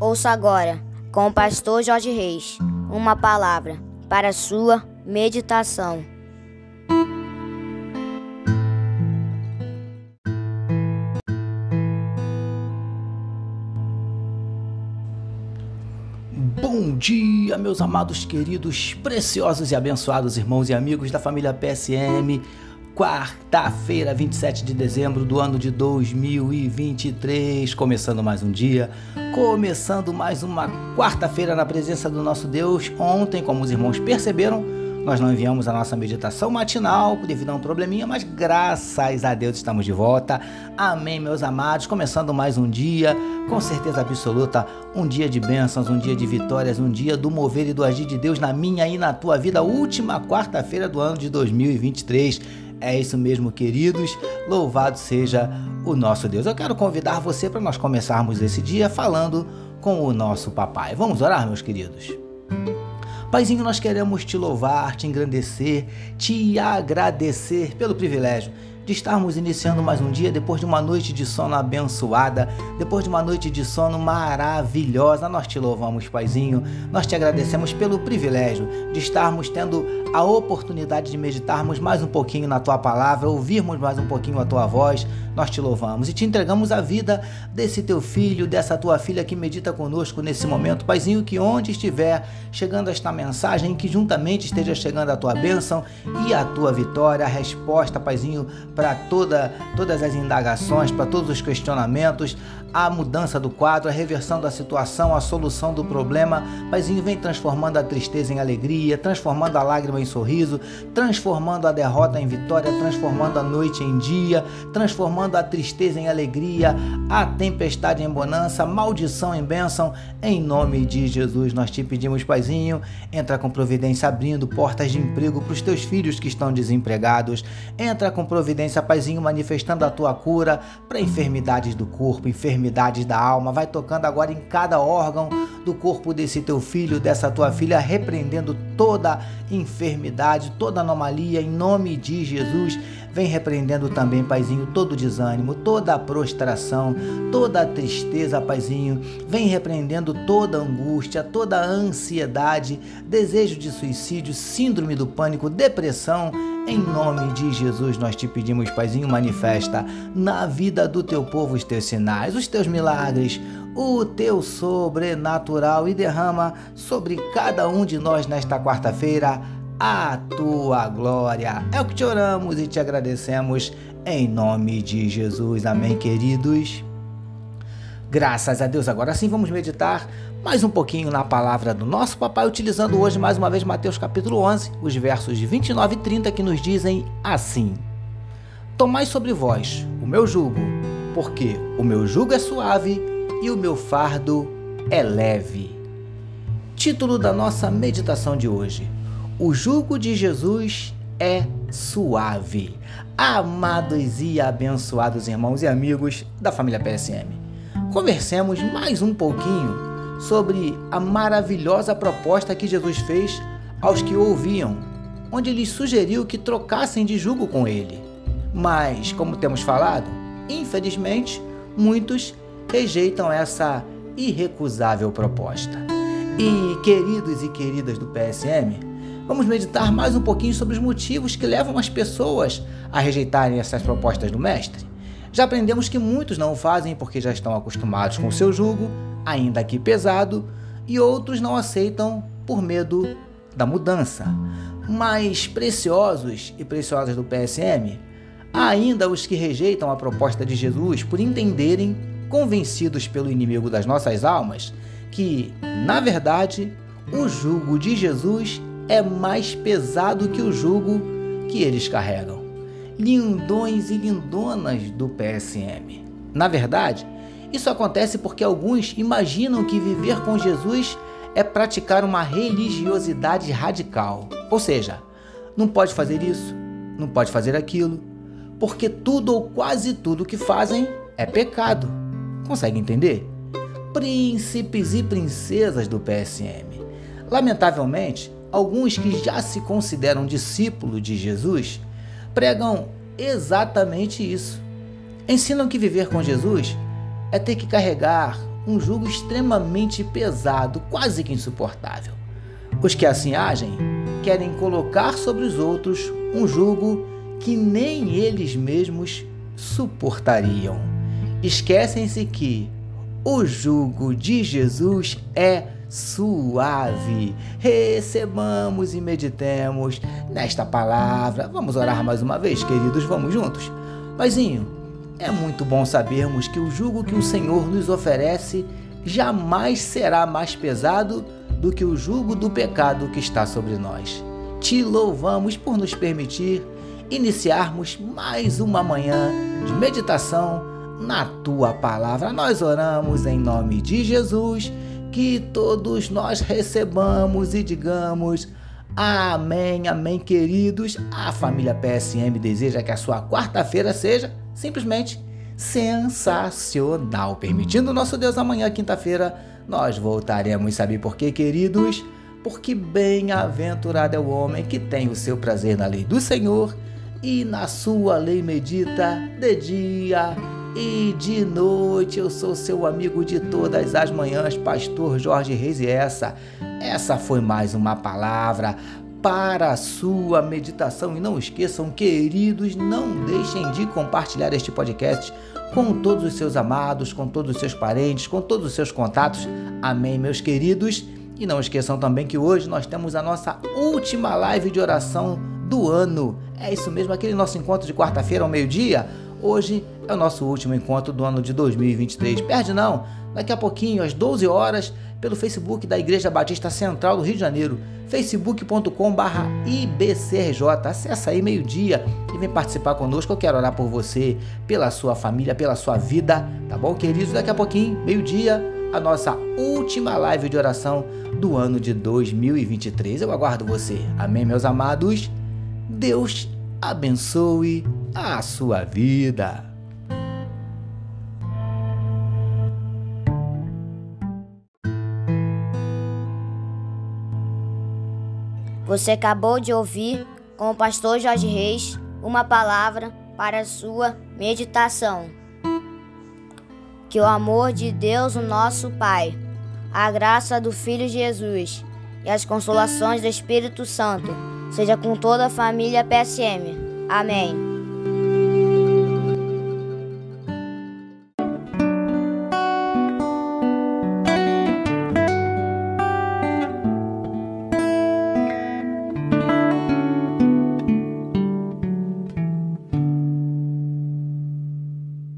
Ouça agora, com o pastor Jorge Reis, uma palavra para sua meditação. Bom dia, meus amados, queridos, preciosos e abençoados irmãos e amigos da família PSM quarta-feira, 27 de dezembro do ano de 2023. Começando mais um dia, começando mais uma quarta-feira na presença do nosso Deus. Ontem, como os irmãos perceberam, nós não enviamos a nossa meditação matinal devido a um probleminha, mas graças a Deus estamos de volta. Amém, meus amados. Começando mais um dia, com certeza absoluta, um dia de bênçãos, um dia de vitórias, um dia do mover e do agir de Deus na minha e na tua vida. Última quarta-feira do ano de 2023. É isso mesmo, queridos. Louvado seja o nosso Deus. Eu quero convidar você para nós começarmos esse dia falando com o nosso papai. Vamos orar, meus queridos? Paizinho, nós queremos te louvar, te engrandecer, te agradecer pelo privilégio de estarmos iniciando mais um dia depois de uma noite de sono abençoada, depois de uma noite de sono maravilhosa. Nós te louvamos, Paizinho. Nós te agradecemos pelo privilégio de estarmos tendo a oportunidade de meditarmos mais um pouquinho na tua palavra, ouvirmos mais um pouquinho a tua voz. Nós te louvamos e te entregamos a vida desse teu filho, dessa tua filha que medita conosco nesse momento. Paizinho, que onde estiver chegando esta mensagem, que juntamente esteja chegando a tua bênção e a tua vitória, a resposta, Paizinho, para toda, todas as indagações, para todos os questionamentos, a mudança do quadro, a reversão da situação, a solução do problema. Paizinho, vem transformando a tristeza em alegria, transformando a lágrima em sorriso, transformando a derrota em vitória, transformando a noite em dia, transformando a tristeza em alegria, a tempestade em bonança, maldição em bênção. Em nome de Jesus, nós te pedimos, Paizinho, entra com providência abrindo portas de emprego para os teus filhos que estão desempregados. Entra com providência, Paizinho, manifestando a tua cura para enfermidades do corpo, enfermidades da alma, vai tocando agora em cada órgão do corpo desse teu filho, dessa tua filha, repreendendo toda enfermidade, toda anomalia em nome de Jesus. Vem repreendendo também, Paizinho, todo desânimo, toda prostração, toda tristeza, Paizinho. Vem repreendendo toda angústia, toda ansiedade, desejo de suicídio, síndrome do pânico, depressão em nome de Jesus, nós te pedimos, Paizinho, manifesta na vida do teu povo os teus sinais, os teus milagres, o teu sobrenatural e derrama sobre cada um de nós nesta quarta-feira a tua glória. É o que te oramos e te agradecemos em nome de Jesus. Amém, queridos. Graças a Deus. Agora sim vamos meditar mais um pouquinho na palavra do nosso papai, utilizando hoje mais uma vez Mateus capítulo 11, os versos 29 e 30 que nos dizem assim: Tomai sobre vós o meu jugo, porque o meu jugo é suave e o meu fardo é leve. Título da nossa meditação de hoje: O jugo de Jesus é suave. Amados e abençoados irmãos e amigos da família PSM, conversemos mais um pouquinho sobre a maravilhosa proposta que Jesus fez aos que o ouviam, onde lhes sugeriu que trocassem de jugo com ele. Mas, como temos falado, infelizmente, muitos rejeitam essa irrecusável proposta. E, queridos e queridas do PSM, vamos meditar mais um pouquinho sobre os motivos que levam as pessoas a rejeitarem essas propostas do Mestre. Já aprendemos que muitos não o fazem porque já estão acostumados com o seu jugo ainda que pesado, e outros não aceitam por medo da mudança. Mais preciosos e preciosas do PSM, há ainda os que rejeitam a proposta de Jesus por entenderem, convencidos pelo inimigo das nossas almas, que, na verdade, o jugo de Jesus é mais pesado que o jugo que eles carregam. Lindões e lindonas do PSM. Na verdade, isso acontece porque alguns imaginam que viver com Jesus é praticar uma religiosidade radical. Ou seja, não pode fazer isso, não pode fazer aquilo, porque tudo ou quase tudo que fazem é pecado. Consegue entender? Príncipes e princesas do PSM. Lamentavelmente, alguns que já se consideram discípulos de Jesus pregam exatamente isso. Ensinam que viver com Jesus é ter que carregar um jugo extremamente pesado, quase que insuportável. Os que assim agem querem colocar sobre os outros um jugo que nem eles mesmos suportariam. Esquecem-se que o jugo de Jesus é suave. Recebamos e meditemos nesta palavra. Vamos orar mais uma vez, queridos, vamos juntos. Paizinho, é muito bom sabermos que o jugo que o Senhor nos oferece jamais será mais pesado do que o jugo do pecado que está sobre nós. Te louvamos por nos permitir iniciarmos mais uma manhã de meditação na tua palavra. Nós oramos em nome de Jesus, que todos nós recebamos e digamos. Amém, amém, queridos. A família PSM deseja que a sua quarta-feira seja simplesmente sensacional. Permitindo nosso Deus, amanhã, quinta-feira, nós voltaremos. Sabe por quê, queridos? Porque bem-aventurado é o homem que tem o seu prazer na lei do Senhor e na sua lei medita de dia e de noite. Eu sou seu amigo de todas as manhãs, Pastor Jorge Reis, e essa, essa foi mais uma palavra para a sua meditação. E não esqueçam, queridos, não deixem de compartilhar este podcast com todos os seus amados, com todos os seus parentes, com todos os seus contatos. Amém, meus queridos. E não esqueçam também que hoje nós temos a nossa última live de oração do ano. É isso mesmo, aquele nosso encontro de quarta-feira ao meio-dia. Hoje é o nosso último encontro do ano de 2023. Perde não, daqui a pouquinho, às 12 horas, pelo Facebook da Igreja Batista Central do Rio de Janeiro, facebook.com/ibcrj. Acesse aí meio-dia e vem participar conosco. Eu quero orar por você, pela sua família, pela sua vida, tá bom, queridos? Daqui a pouquinho, meio-dia, a nossa última live de oração do ano de 2023. Eu aguardo você. Amém, meus amados. Deus abençoe a sua vida. Você acabou de ouvir com o pastor Jorge Reis uma palavra para a sua meditação. Que o amor de Deus, o nosso Pai, a graça do Filho Jesus e as consolações do Espírito Santo seja com toda a família PSM. Amém.